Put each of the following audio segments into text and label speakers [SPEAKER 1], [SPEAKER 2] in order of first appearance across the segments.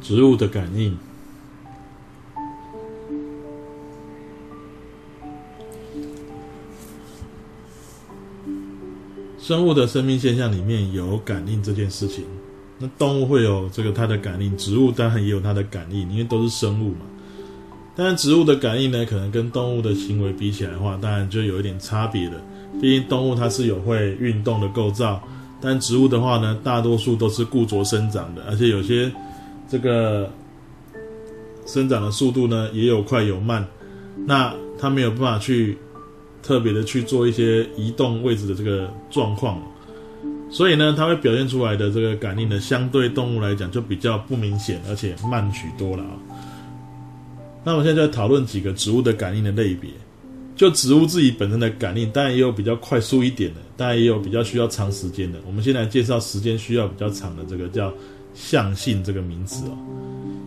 [SPEAKER 1] 植物的感应。生物的生命现象里面有感应这件事情，那动物会有这个它的感应，植物当然也有它的感应，因为都是生物嘛。但是，植物的感应呢，可能跟动物的行为比起来的话，当然就有一点差别了。毕竟动物它是有会运动的构造，但植物的话呢，大多数都是固着生长的，而且有些这个生长的速度呢也有快有慢，那它没有办法去。特别的去做一些移动位置的这个状况，所以呢，它会表现出来的这个感应呢，相对动物来讲就比较不明显，而且慢许多了啊。那我现在就讨论几个植物的感应的类别，就植物自己本身的感应，当然也有比较快速一点的，当然也有比较需要长时间的。我们先来介绍时间需要比较长的这个叫象性这个名词哦。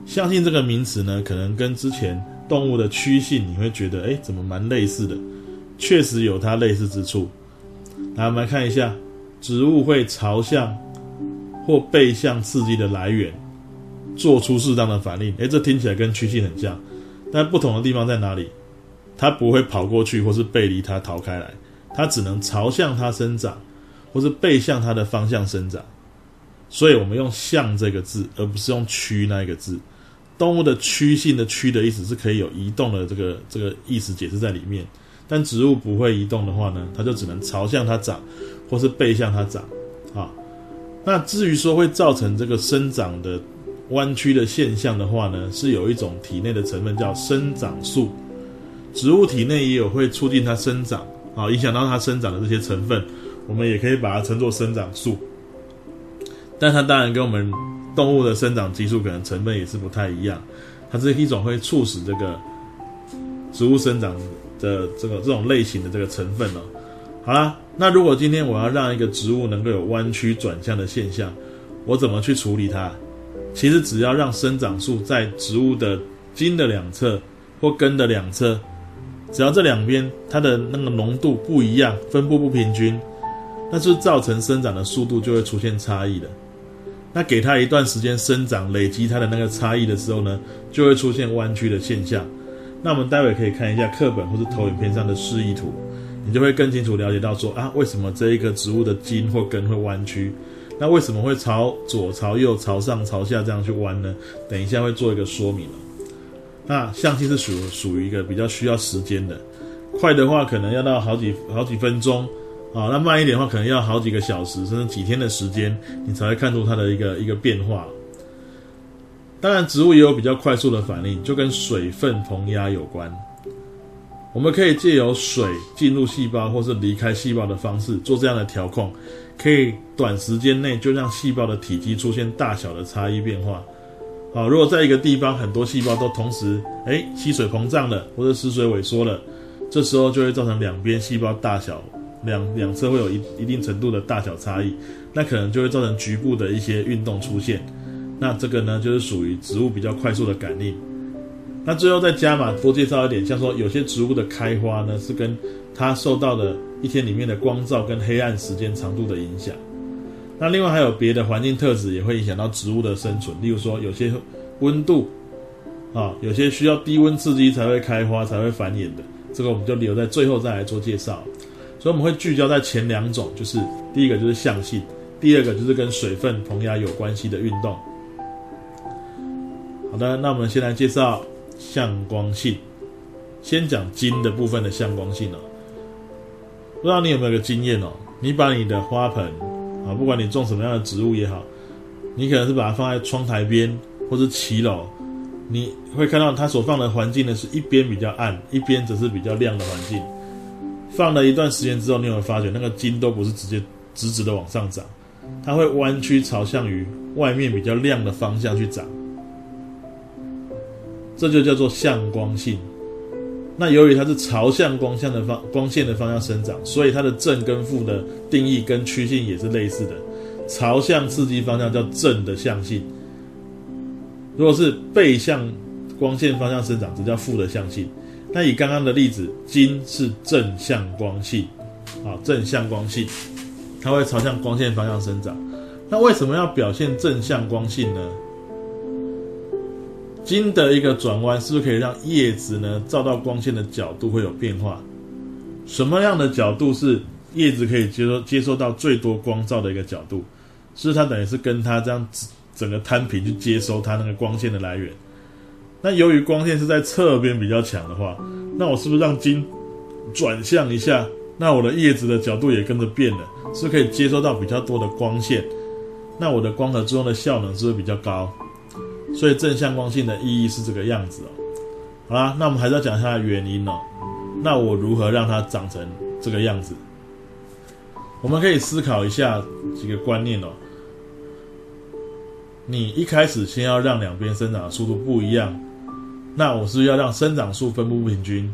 [SPEAKER 1] 象性这个名词呢，可能跟之前动物的趋性，你会觉得哎，怎么蛮类似的？确实有它类似之处。来，我们来看一下，植物会朝向或背向刺激的来源，做出适当的反应。诶，这听起来跟趋性很像，但不同的地方在哪里？它不会跑过去，或是背离它逃开来，它只能朝向它生长，或是背向它的方向生长。所以我们用“向”这个字，而不是用“趋”那一个字。动物的趋性的“趋”的意思是可以有移动的这个这个意思解释在里面。但植物不会移动的话呢，它就只能朝向它长，或是背向它长，啊。那至于说会造成这个生长的弯曲的现象的话呢，是有一种体内的成分叫生长素，植物体内也有会促进它生长，啊，影响到它生长的这些成分，我们也可以把它称作生长素。但它当然跟我们动物的生长激素可能成分也是不太一样，它是一种会促使这个植物生长。的这个这种类型的这个成分哦，好啦，那如果今天我要让一个植物能够有弯曲转向的现象，我怎么去处理它？其实只要让生长素在植物的茎的两侧或根的两侧，只要这两边它的那个浓度不一样，分布不平均，那就造成生长的速度就会出现差异的。那给它一段时间生长，累积它的那个差异的时候呢，就会出现弯曲的现象。那我们待会可以看一下课本或者投影片上的示意图，你就会更清楚了解到说啊，为什么这一个植物的茎或根会弯曲？那为什么会朝左、朝右、朝上、朝下这样去弯呢？等一下会做一个说明。那象性是属属于一个比较需要时间的，快的话可能要到好几好几分钟啊，那慢一点的话可能要好几个小时甚至几天的时间，你才会看出它的一个一个变化。当然，植物也有比较快速的反应，就跟水分膨压有关。我们可以借由水进入细胞或是离开细胞的方式做这样的调控，可以短时间内就让细胞的体积出现大小的差异变化。好，如果在一个地方很多细胞都同时哎吸水膨胀了或者失水萎缩了，这时候就会造成两边细胞大小两两侧会有一一定程度的大小差异，那可能就会造成局部的一些运动出现。那这个呢，就是属于植物比较快速的感应。那最后再加码多介绍一点，像说有些植物的开花呢，是跟它受到的一天里面的光照跟黑暗时间长度的影响。那另外还有别的环境特质也会影响到植物的生存，例如说有些温度啊，有些需要低温刺激才会开花才会繁衍的，这个我们就留在最后再来做介绍。所以我们会聚焦在前两种，就是第一个就是象性，第二个就是跟水分膨压有关系的运动。好的，那我们先来介绍向光性。先讲茎的部分的向光性哦。不知道你有没有个经验哦？你把你的花盆啊，不管你种什么样的植物也好，你可能是把它放在窗台边或者骑楼，你会看到它所放的环境呢，是一边比较暗，一边则是比较亮的环境。放了一段时间之后，你有没有发觉那个茎都不是直接直直的往上长，它会弯曲朝向于外面比较亮的方向去长。这就叫做向光性。那由于它是朝向光向的方光线的方向生长，所以它的正跟负的定义跟趋性也是类似的。朝向刺激方向叫正的向性，如果是背向光线方向生长，这叫负的向性。那以刚刚的例子，金是正向光性，啊，正向光性。它会朝向光线方向生长。那为什么要表现正向光性呢？茎的一个转弯是不是可以让叶子呢照到光线的角度会有变化？什么样的角度是叶子可以接收接收到最多光照的一个角度？是它等于是跟它这样整个摊平去接收它那个光线的来源。那由于光线是在侧边比较强的话，那我是不是让茎转向一下？那我的叶子的角度也跟着变了，是可以接收到比较多的光线。那我的光合作用的效能是不是比较高？所以正向光性的意义是这个样子哦。好啦，那我们还是要讲一下原因哦。那我如何让它长成这个样子？我们可以思考一下几个观念哦。你一开始先要让两边生长的速度不一样，那我是要让生长素分布不平均。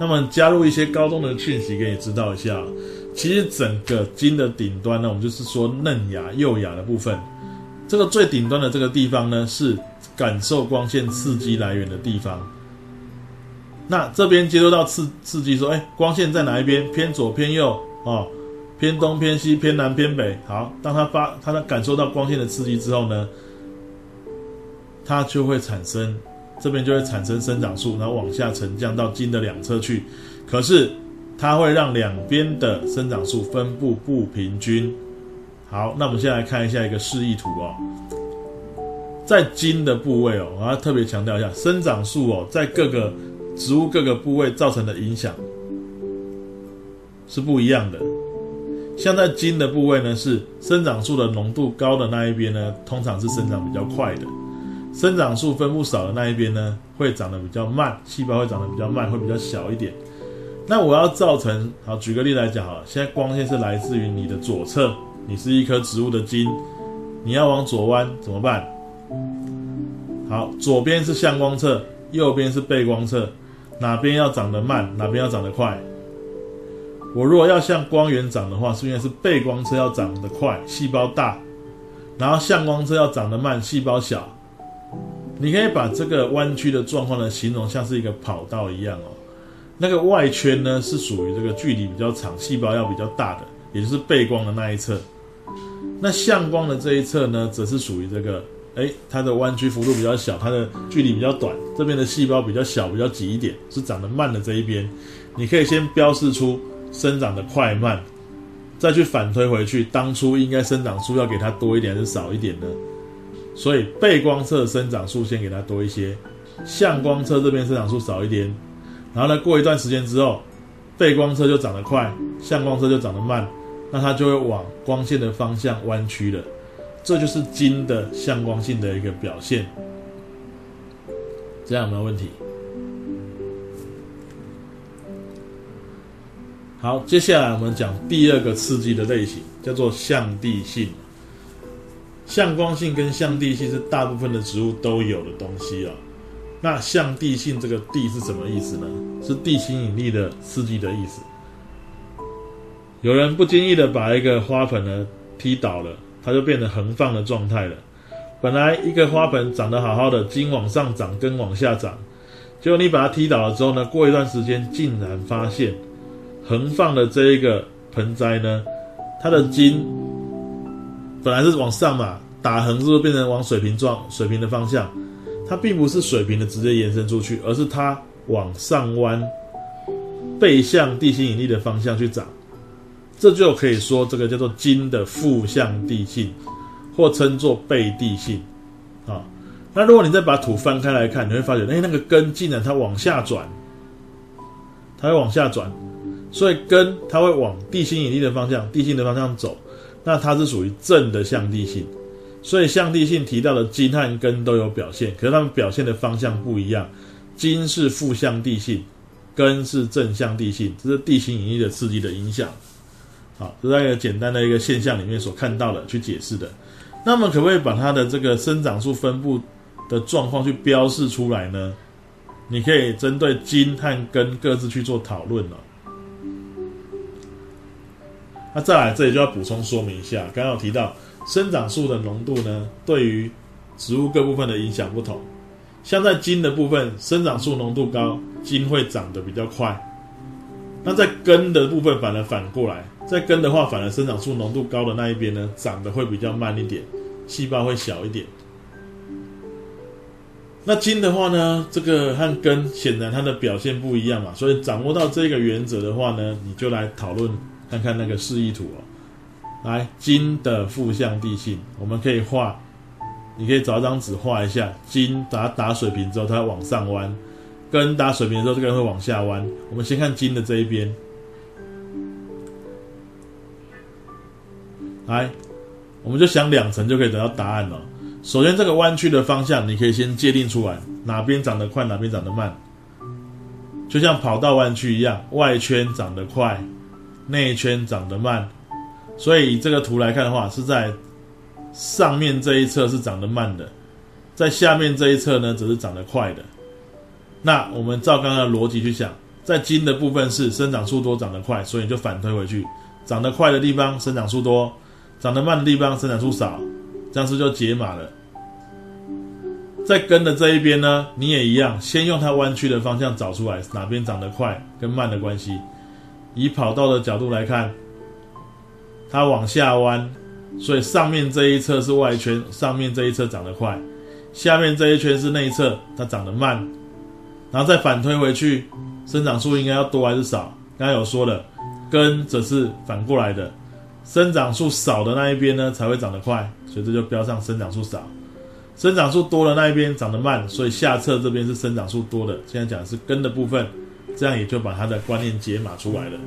[SPEAKER 1] 那么加入一些高中的讯息给你知道一下。其实整个茎的顶端呢，我们就是说嫩芽、幼芽的部分。这个最顶端的这个地方呢，是感受光线刺激来源的地方。那这边接收到刺刺激，说，哎，光线在哪一边？偏左、偏右，哦，偏东、偏西、偏南、偏北。好，当它发，它感受到光线的刺激之后呢，它就会产生，这边就会产生生长素，然后往下沉降到茎的两侧去。可是它会让两边的生长素分布不平均。好，那我们先来看一下一个示意图哦，在茎的部位哦，我要特别强调一下，生长素哦，在各个植物各个部位造成的影响是不一样的。像在茎的部位呢，是生长素的浓度高的那一边呢，通常是生长比较快的；生长素分布少的那一边呢，会长得比较慢，细胞会长得比较慢，会比较小一点。那我要造成，好，举个例来讲好了，现在光线是来自于你的左侧。你是一棵植物的茎，你要往左弯怎么办？好，左边是向光侧，右边是背光侧，哪边要长得慢，哪边要长得快？我如果要向光源长的话，是因为是背光侧要长得快，细胞大，然后向光侧要长得慢，细胞小。你可以把这个弯曲的状况呢，形容像是一个跑道一样哦。那个外圈呢，是属于这个距离比较长，细胞要比较大的，也就是背光的那一侧。那向光的这一侧呢，则是属于这个，哎，它的弯曲幅度比较小，它的距离比较短，这边的细胞比较小，比较挤一点，是长得慢的这一边。你可以先标示出生长的快慢，再去反推回去，当初应该生长数要给它多一点还是少一点呢？所以背光侧生长数先给它多一些，向光侧这边生长数少一点。然后呢，过一段时间之后，背光侧就长得快，向光侧就长得慢。那它就会往光线的方向弯曲了，这就是金的向光性的一个表现。这样有没有问题？好，接下来我们讲第二个刺激的类型，叫做向地性。向光性跟向地性是大部分的植物都有的东西啊。那向地性这个“地”是什么意思呢？是地心引力的刺激的意思。有人不经意的把一个花盆呢踢倒了，它就变成横放的状态了。本来一个花盆长得好好的，茎往上长，根往下长，结果你把它踢倒了之后呢，过一段时间竟然发现横放的这一个盆栽呢，它的茎本来是往上嘛，打横是不是变成往水平状、水平的方向？它并不是水平的直接延伸出去，而是它往上弯，背向地心引力的方向去长。这就可以说，这个叫做金的负向地性，或称作背地性，啊，那如果你再把土翻开来看，你会发觉，哎，那个根竟然它往下转，它会往下转，所以根它会往地心引力的方向、地心的方向走，那它是属于正的向地性，所以向地性提到的金和根都有表现，可是它们表现的方向不一样，金是负向地性，根是正向地性，这是地心引力的刺激的影响。好，这是一个简单的一个现象里面所看到的去解释的。那么，可不可以把它的这个生长素分布的状况去标示出来呢？你可以针对茎和根各自去做讨论了。那再来，这里就要补充说明一下，刚刚有提到生长素的浓度呢，对于植物各部分的影响不同。像在茎的部分，生长素浓度高，茎会长得比较快。那在根的部分反而反过来，在根的话，反而生长素浓度高的那一边呢，长得会比较慢一点，细胞会小一点。那茎的话呢，这个和根显然它的表现不一样嘛，所以掌握到这个原则的话呢，你就来讨论看看那个示意图哦。来，茎的负向地性，我们可以画，你可以找一张纸画一下，茎打打水平之后，它往上弯；根打水平之后，这个会往下弯。我们先看茎的这一边。来，我们就想两层就可以得到答案了。首先，这个弯曲的方向你可以先界定出来，哪边长得快，哪边长得慢，就像跑道弯曲一样，外圈长得快，内圈长得慢。所以以这个图来看的话，是在上面这一侧是长得慢的，在下面这一侧呢则是长得快的。那我们照刚刚的逻辑去想，在茎的部分是生长速多长得快，所以就反推回去，长得快的地方生长速多。长得慢的地方生长素少，这样子就解码了。在根的这一边呢，你也一样，先用它弯曲的方向找出来哪边长得快跟慢的关系。以跑道的角度来看，它往下弯，所以上面这一侧是外圈，上面这一侧长得快；下面这一圈是内侧，它长得慢。然后再反推回去，生长素应该要多还是少？刚才有说了，根则是反过来的。生长素少的那一边呢，才会长得快，所以这就标上生长素少。生长素多的那一边长得慢，所以下侧这边是生长素多的。现在讲的是根的部分，这样也就把它的观念解码出来了。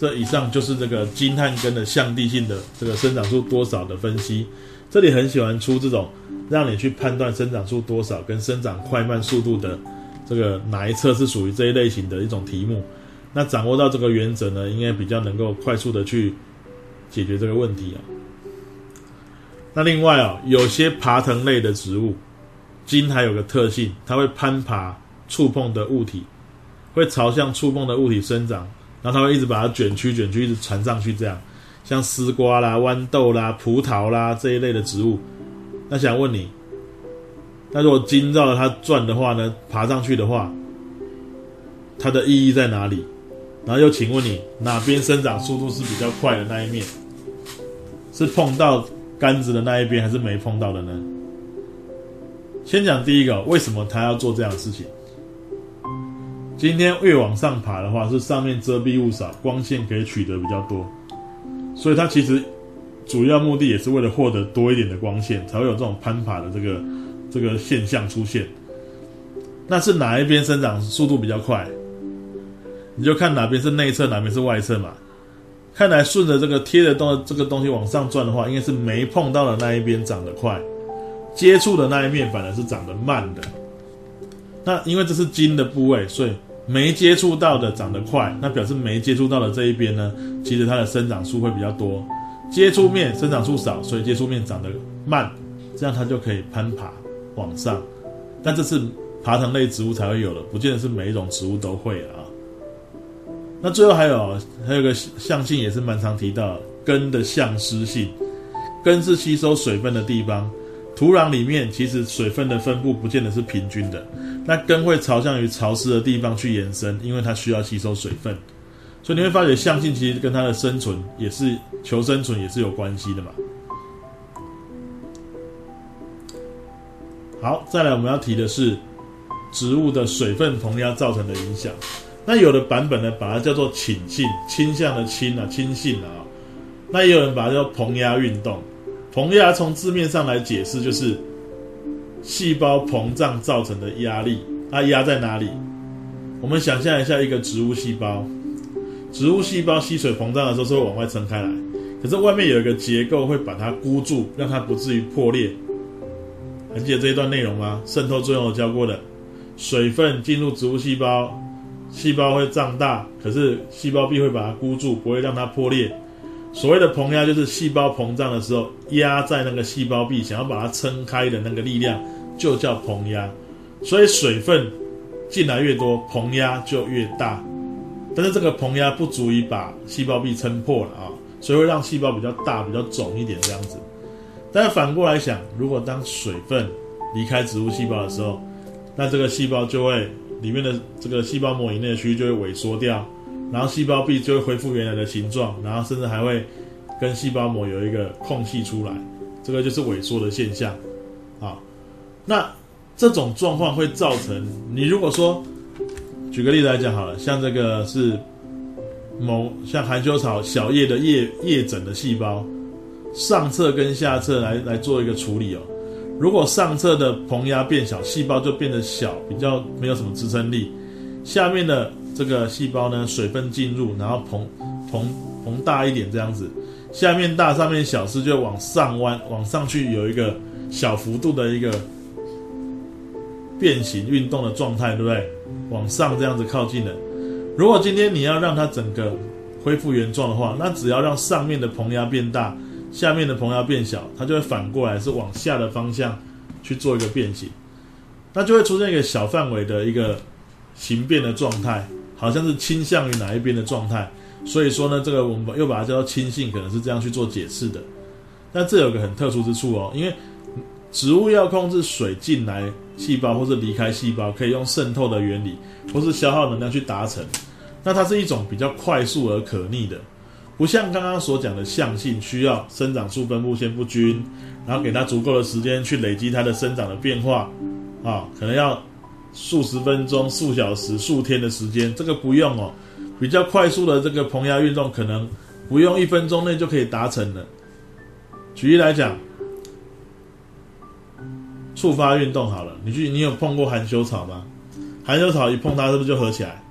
[SPEAKER 1] 这以上就是这个金和根的相地性的这个生长素多少的分析。这里很喜欢出这种让你去判断生长素多少跟生长快慢速度的这个哪一侧是属于这一类型的一种题目。那掌握到这个原则呢，应该比较能够快速的去解决这个问题啊。那另外啊，有些爬藤类的植物，茎还有个特性，它会攀爬触碰的物体，会朝向触碰的物体生长，然后它会一直把它卷曲卷曲，一直传上去。这样，像丝瓜啦、豌豆啦、葡萄啦这一类的植物，那想问你，那如果茎绕着它转的话呢，爬上去的话，它的意义在哪里？然后又请问你哪边生长速度是比较快的那一面？是碰到杆子的那一边，还是没碰到的呢？先讲第一个，为什么他要做这样的事情？今天越往上爬的话，是上面遮蔽物少，光线可以取得比较多，所以它其实主要目的也是为了获得多一点的光线，才会有这种攀爬的这个这个现象出现。那是哪一边生长速度比较快？你就看哪边是内侧，哪边是外侧嘛。看来顺着这个贴的东这个东西往上转的话，应该是没碰到的那一边长得快，接触的那一面反而是长得慢的。那因为这是筋的部位，所以没接触到的长得快，那表示没接触到的这一边呢，其实它的生长素会比较多。接触面生长素少，所以接触面长得慢，这样它就可以攀爬往上。但这是爬藤类植物才会有的，不见得是每一种植物都会啊。那最后还有还有个象性也是蛮常提到根的相湿性，根是吸收水分的地方，土壤里面其实水分的分布不见得是平均的，那根会朝向于潮湿的地方去延伸，因为它需要吸收水分，所以你会发觉象性其实跟它的生存也是求生存也是有关系的嘛。好，再来我们要提的是植物的水分膨压造成的影响。那有的版本呢，把它叫做倾性，倾向的倾啊，倾性啊。那也有人把它叫膨压运动。膨压从字面上来解释，就是细胞膨胀造成的压力。它压在哪里？我们想象一下，一个植物细胞，植物细胞吸水膨胀的时候是会往外撑开来，可是外面有一个结构会把它箍住，让它不至于破裂。还记得这一段内容吗？渗透作用我教过的，水分进入植物细胞。细胞会胀大，可是细胞壁会把它箍住，不会让它破裂。所谓的膨压，就是细胞膨胀的时候压在那个细胞壁，想要把它撑开的那个力量，就叫膨压。所以水分进来越多，膨压就越大。但是这个膨压不足以把细胞壁撑破了啊，所以会让细胞比较大、比较肿一点这样子。但是反过来想，如果当水分离开植物细胞的时候，那这个细胞就会。里面的这个细胞膜以内的区域就会萎缩掉，然后细胞壁就会恢复原来的形状，然后甚至还会跟细胞膜有一个空隙出来，这个就是萎缩的现象。啊，那这种状况会造成你如果说，举个例子来讲好了，像这个是某像含羞草小叶的叶叶枕的细胞，上侧跟下侧来来做一个处理哦。如果上侧的膨压变小，细胞就变得小，比较没有什么支撑力。下面的这个细胞呢，水分进入，然后膨膨膨大一点这样子。下面大，上面小，是就往上弯，往上去有一个小幅度的一个变形运动的状态，对不对？往上这样子靠近的。如果今天你要让它整个恢复原状的话，那只要让上面的膨压变大。下面的膨压变小，它就会反过来是往下的方向去做一个变形，那就会出现一个小范围的一个形变的状态，好像是倾向于哪一边的状态。所以说呢，这个我们又把它叫做亲性，可能是这样去做解释的。但这有个很特殊之处哦，因为植物要控制水进来细胞或是离开细胞，可以用渗透的原理或是消耗能量去达成。那它是一种比较快速而可逆的。不像刚刚所讲的象性，需要生长素分布先不均，然后给它足够的时间去累积它的生长的变化，啊，可能要数十分钟、数小时、数天的时间，这个不用哦，比较快速的这个膨压运动，可能不用一分钟内就可以达成了。举例来讲，触发运动好了，你去，你有碰过含羞草吗？含羞草一碰它，是不是就合起来？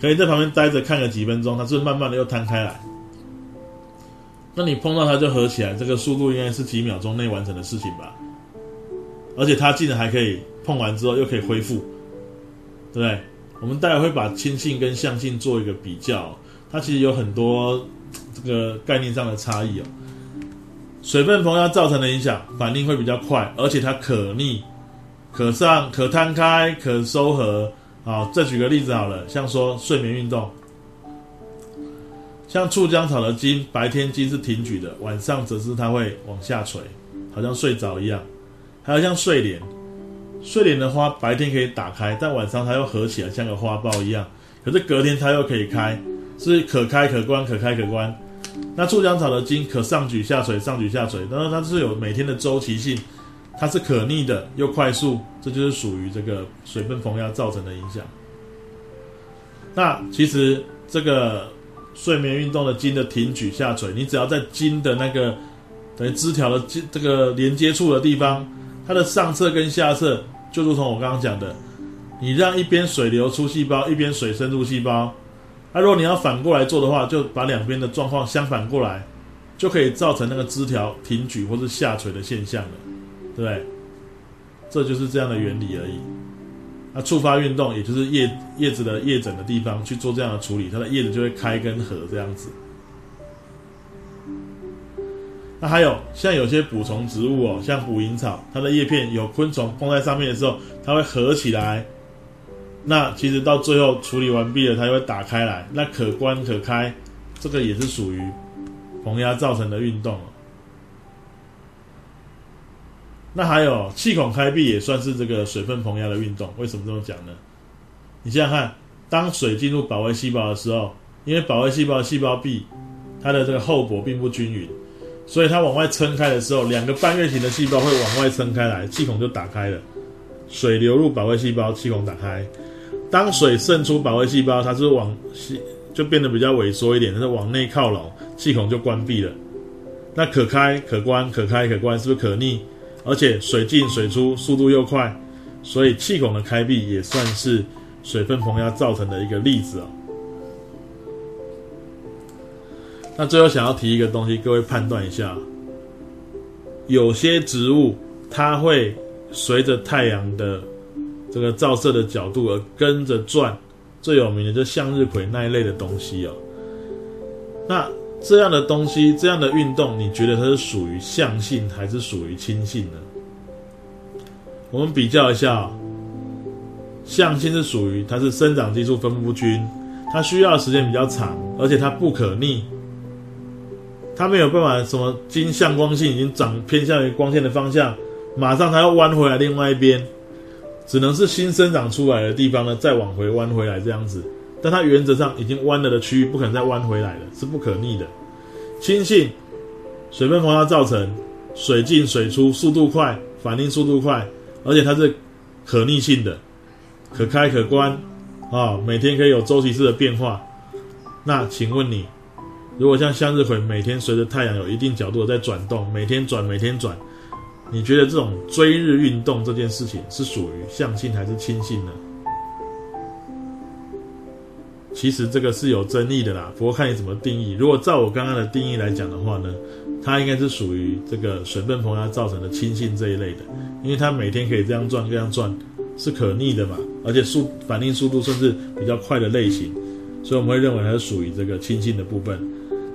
[SPEAKER 1] 可以在旁边待着看个几分钟，它是不是慢慢的又摊开来？那你碰到它就合起来，这个速度应该是几秒钟内完成的事情吧？而且它竟然还可以碰完之后又可以恢复，对不对？我们待会会把亲性跟相性做一个比较，它其实有很多这个概念上的差异哦。水分膨压造成的影响，反应会比较快，而且它可逆、可上、可摊开、可收合。好，再举个例子好了，像说睡眠运动。像醋浆草的茎，白天茎是挺举的，晚上则是它会往下垂，好像睡着一样。还有像睡莲，睡莲的花白天可以打开，但晚上它又合起来，像个花苞一样。可是隔天它又可以开，是可开可关，可开可关。那醋浆草的茎可上举下垂，上举下垂，当然它是有每天的周期性，它是可逆的又快速，这就是属于这个水分膨压造成的影响。那其实这个。睡眠运动的筋的挺举下垂，你只要在筋的那个等于枝条的筋这个连接处的地方，它的上侧跟下侧，就如同我刚刚讲的，你让一边水流出细胞，一边水深入细胞。那如果你要反过来做的话，就把两边的状况相反过来，就可以造成那个枝条挺举或是下垂的现象了，对不对？这就是这样的原理而已。那触发运动，也就是叶叶子的叶枕的地方去做这样的处理，它的叶子就会开跟合这样子。那还有像有些捕虫植物哦，像捕蝇草，它的叶片有昆虫碰在上面的时候，它会合起来。那其实到最后处理完毕了，它就会打开来，那可关可开，这个也是属于膨压造成的运动。那还有气孔开闭也算是这个水分膨压的运动，为什么这么讲呢？你想想看，当水进入保卫细胞的时候，因为保卫细胞的细胞壁它的这个厚薄并不均匀，所以它往外撑开的时候，两个半月形的细胞会往外撑开来，气孔就打开了，水流入保卫细胞，气孔打开。当水渗出保卫细胞，它是往细就变得比较萎缩一点，它是往内靠拢，气孔就关闭了。那可开可关，可开可关，是不是可逆？而且水进水出速度又快，所以气孔的开闭也算是水分膨压造成的一个例子哦。那最后想要提一个东西，各位判断一下，有些植物它会随着太阳的这个照射的角度而跟着转，最有名的就是向日葵那一类的东西哦。那这样的东西，这样的运动，你觉得它是属于向性还是属于亲性呢？我们比较一下，向性是属于它是生长激素分布不均，它需要的时间比较长，而且它不可逆，它没有办法什么经向光性已经长偏向于光线的方向，马上它要弯回来另外一边，只能是新生长出来的地方呢再往回弯回来这样子。但它原则上已经弯了的区域不可能再弯回来了，是不可逆的。氢性，水分膨胀造成，水进水出速度快，反应速度快，而且它是可逆性的，可开可关，啊，每天可以有周期式的变化。那请问你，如果像向日葵每天随着太阳有一定角度在转动，每天转每天转，你觉得这种追日运动这件事情是属于向性还是氢性呢？其实这个是有争议的啦，不过看你怎么定义。如果照我刚刚的定义来讲的话呢，它应该是属于这个水分膨压造成的轻性这一类的，因为它每天可以这样转这样转，是可逆的嘛，而且速反应速度甚至比较快的类型，所以我们会认为它是属于这个轻性的部分。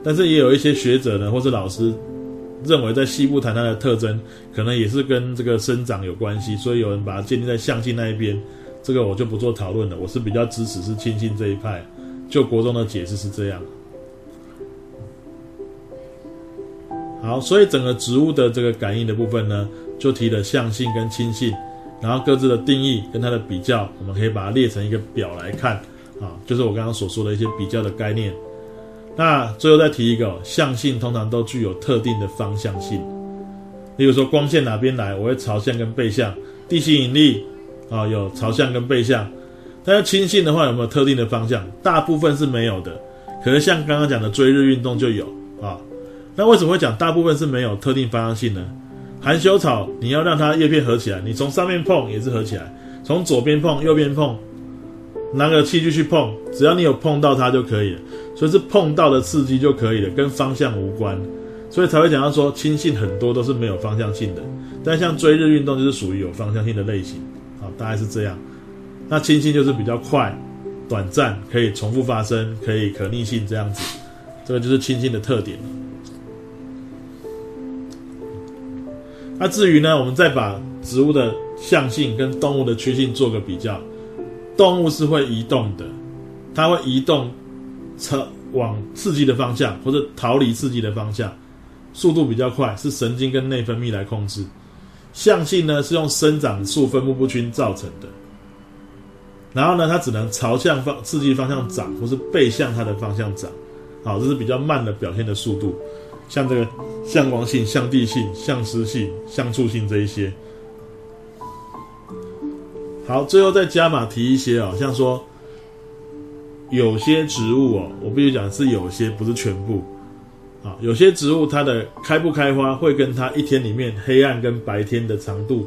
[SPEAKER 1] 但是也有一些学者呢，或是老师认为在西部谈它的特征，可能也是跟这个生长有关系，所以有人把它建立在向性那一边。这个我就不做讨论了，我是比较支持是亲信这一派，就国中的解释是这样。好，所以整个植物的这个感应的部分呢，就提了向性跟亲性，然后各自的定义跟它的比较，我们可以把它列成一个表来看啊，就是我刚刚所说的一些比较的概念。那最后再提一个，向性通常都具有特定的方向性，例如说光线哪边来，我会朝向跟背向，地心引力。啊，有朝向跟背向，但是亲信的话有没有特定的方向？大部分是没有的，可是像刚刚讲的追日运动就有啊。那为什么会讲大部分是没有特定方向性呢？含羞草你要让它叶片合起来，你从上面碰也是合起来，从左边碰右边碰，拿个器具去碰，只要你有碰到它就可以了，所以是碰到的刺激就可以了，跟方向无关，所以才会讲到说亲信很多都是没有方向性的，但像追日运动就是属于有方向性的类型。好大概是这样，那氢性就是比较快、短暂，可以重复发生，可以可逆性这样子，这个就是氢性的特点。那至于呢，我们再把植物的向性跟动物的趋性做个比较，动物是会移动的，它会移动，朝往刺激的方向或者逃离刺激的方向，速度比较快，是神经跟内分泌来控制。向性呢是用生长素分布不均造成的，然后呢，它只能朝向方刺激方向长，或是背向它的方向长，好，这是比较慢的表现的速度。像这个向光性、向地性、向湿性、向触性这一些。好，最后再加码提一些啊，像说有些植物哦，我必须讲是有些，不是全部。啊，有些植物它的开不开花会跟它一天里面黑暗跟白天的长度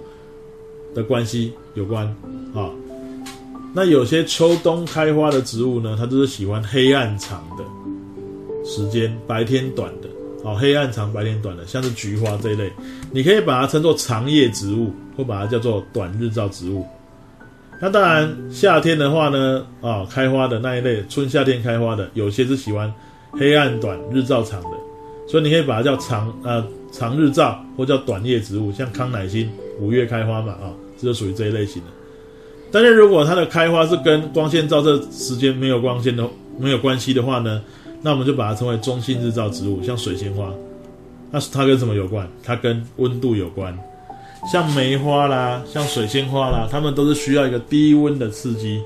[SPEAKER 1] 的关系有关啊。那有些秋冬开花的植物呢，它就是喜欢黑暗长的时间，白天短的。哦，黑暗长，白天短的，像是菊花这一类，你可以把它称作长叶植物，或把它叫做短日照植物。那当然，夏天的话呢，啊，开花的那一类，春夏天开花的，有些是喜欢。黑暗短日照长的，所以你可以把它叫长呃长日照，或叫短叶植物，像康乃馨五月开花嘛啊，这就属于这一类型的。但是如果它的开花是跟光线照射时间没有光线的没有关系的话呢，那我们就把它称为中性日照植物，像水仙花，那它跟什么有关？它跟温度有关。像梅花啦，像水仙花啦，它们都是需要一个低温的刺激。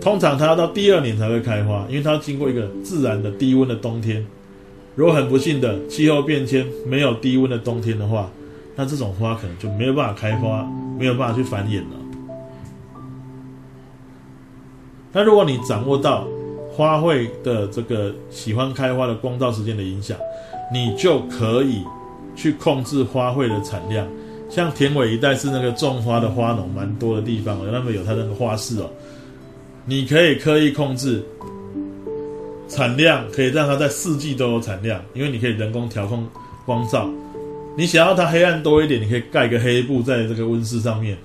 [SPEAKER 1] 通常它要到第二年才会开花，因为它要经过一个自然的低温的冬天。如果很不幸的气候变迁没有低温的冬天的话，那这种花可能就没有办法开花，没有办法去繁衍了。那如果你掌握到花卉的这个喜欢开花的光照时间的影响，你就可以去控制花卉的产量。像田尾一带是那个种花的花农蛮多的地方，那么有它那个花市哦。你可以刻意控制产量，可以让它在四季都有产量，因为你可以人工调控光照。你想要它黑暗多一点，你可以盖个黑布在这个温室上面；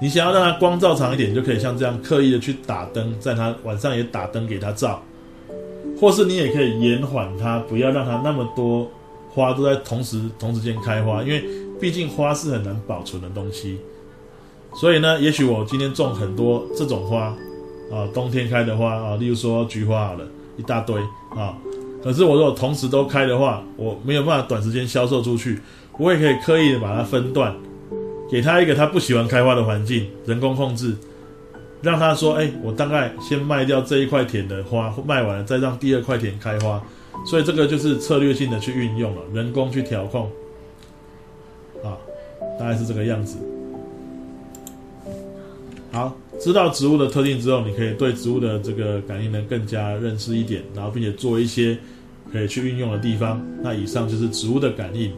[SPEAKER 1] 你想要让它光照长一点，就可以像这样刻意的去打灯，在它晚上也打灯给它照。或是你也可以延缓它，不要让它那么多花都在同时同时间开花，因为毕竟花是很难保存的东西。所以呢，也许我今天种很多这种花。啊，冬天开的花啊，例如说菊花好了，一大堆啊。可是我如果同时都开的话，我没有办法短时间销售出去。我也可以刻意的把它分段，给他一个他不喜欢开花的环境，人工控制。让他说：“哎，我大概先卖掉这一块田的花，卖完了再让第二块田开花。”所以这个就是策略性的去运用了，人工去调控，啊，大概是这个样子。好，知道植物的特性之后，你可以对植物的这个感应能更加认识一点，然后并且做一些可以去运用的地方。那以上就是植物的感应。